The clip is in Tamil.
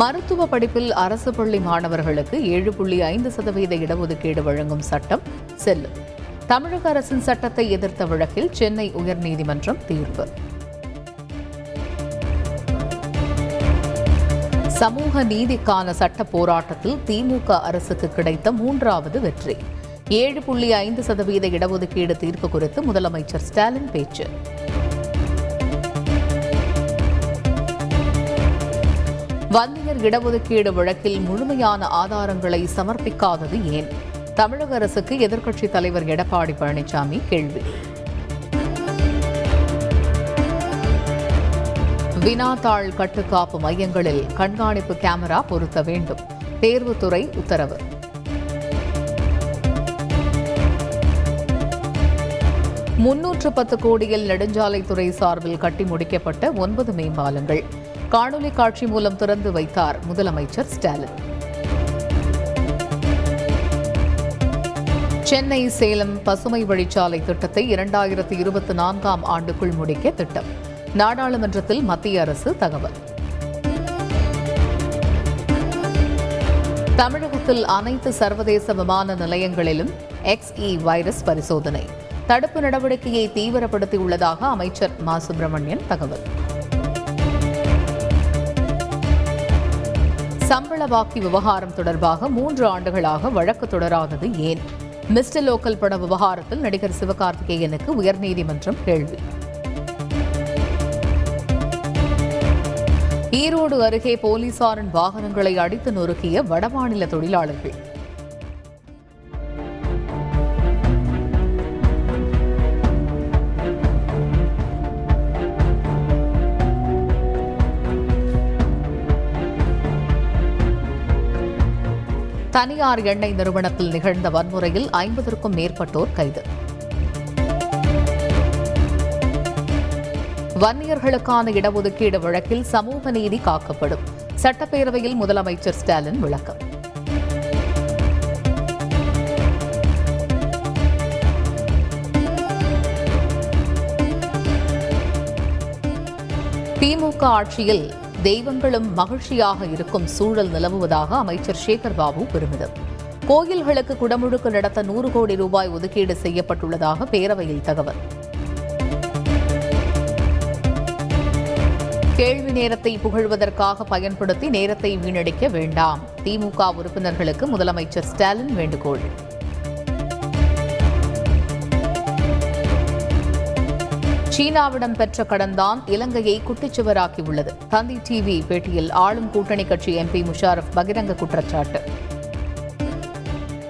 மருத்துவ படிப்பில் அரசு பள்ளி மாணவர்களுக்கு ஏழு புள்ளி ஐந்து சதவீத இடஒதுக்கீடு வழங்கும் சட்டம் செல்லும். தமிழக அரசின் சட்டத்தை எதிர்த்த வழக்கில் சென்னை உயர்நீதிமன்றம் தீர்ப்பு. சமூக நீதிக்கான சட்ட போராட்டத்தில் திமுக அரசுக்கு கிடைத்த மூன்றாவது வெற்றி. ஏழு புள்ளி ஐந்து சதவீத இடஒதுக்கீடு தீர்ப்பு குறித்து முதலமைச்சர் ஸ்டாலின் பேச்சு. வன்னியர் இடஒதுக்கீடு வழக்கில் முழுமையான ஆதாரங்களை சமர்ப்பிக்காதது ஏன்? தமிழக அரசுக்கு எதிர்க்கட்சித் தலைவர் எடப்பாடி பழனிசாமி கேள்வி. வினாத்தாள் கட்டுக்காப்பு மையங்களில் கண்காணிப்பு கேமரா பொருத்த வேண்டும். தேர்வுத்துறை உத்தரவு. முன்னூற்று பத்து கோடியில் நெடுஞ்சாலைத்துறை சார்பில் கட்டி முடிக்கப்பட்ட ஒன்பது மேம்பாலங்கள். காணொலி காட்சி மூலம் திறந்து வைத்தார் முதலமைச்சர் ஸ்டாலின். சென்னை சேலம் பசுமை வழிச்சாலை திட்டத்தை இரண்டாயிரத்தி இருபத்தி நான்காம் ஆண்டுக்குள் முடிக்க திட்டம். நாடாளுமன்றத்தில் மத்திய அரசு தகவல். தமிழகத்தில் அனைத்து சர்வதேச விமான நிலையங்களிலும் எக்ஸ்இ வைரஸ் பரிசோதனை. தடுப்பு நடவடிக்கையை தீவிரப்படுத்தியுள்ளதாக அமைச்சர் மா. சுப்பிரமணியன் தகவல். சம்பள வாக்கி விவகாரம் தொடர்பாக மூன்று ஆண்டுகளாக வழக்கு தொடராதது ஏன்? மிஸ்டர் லோக்கல் பட விவகாரத்தில் நடிகர் சிவகார்த்திகேயனுக்கு உயர்நீதிமன்றம் கேள்வி. ஈரோடு அருகே போலீசாரின் வாகனங்களை அடித்து நொறுக்கிய வடமாநில தொழிலாளர்கள். தனியார் எண்ணெய் நிறுவனத்தில் நிகழ்ந்த வன்முறையில் ஐம்பதற்கும் மேற்பட்டோர் கைது. வன்னியர்களுக்கான இடஒதுக்கீடு வழக்கில் சமூக நீதி காக்கப்படும். சட்டப்பேரவையில் முதலமைச்சர் ஸ்டாலின் விளக்கம். திமுக ஆட்சியில் தெய்வங்களும் மகிழ்ச்சியாக இருக்கும் சூழல் நிலவுவதாக அமைச்சர் சேகர் பாபு பெருமிதம். கோயில்களுக்கு குடமுழுக்கு நடத்த நூறு கோடி ரூபாய் ஒதுக்கீடு செய்யப்பட்டுள்ளதாக பேரவையில் தகவல். கேள்வி நேரத்தை புகழ்வதற்காக பயன்படுத்தி நேரத்தை வீணடிக்க வேண்டாம். திமுக உறுப்பினர்களுக்கு முதலமைச்சர் ஸ்டாலின் வேண்டுகோள். சீனாவிடம் பெற்ற கடன்தான் இலங்கையை குட்டிச்சுவராக்கியுள்ளது. தந்தி டிவி பேட்டியில் ஆளும் கூட்டணி கட்சி எம்பி முஷாரப் பகிரங்க குற்றச்சாட்டு.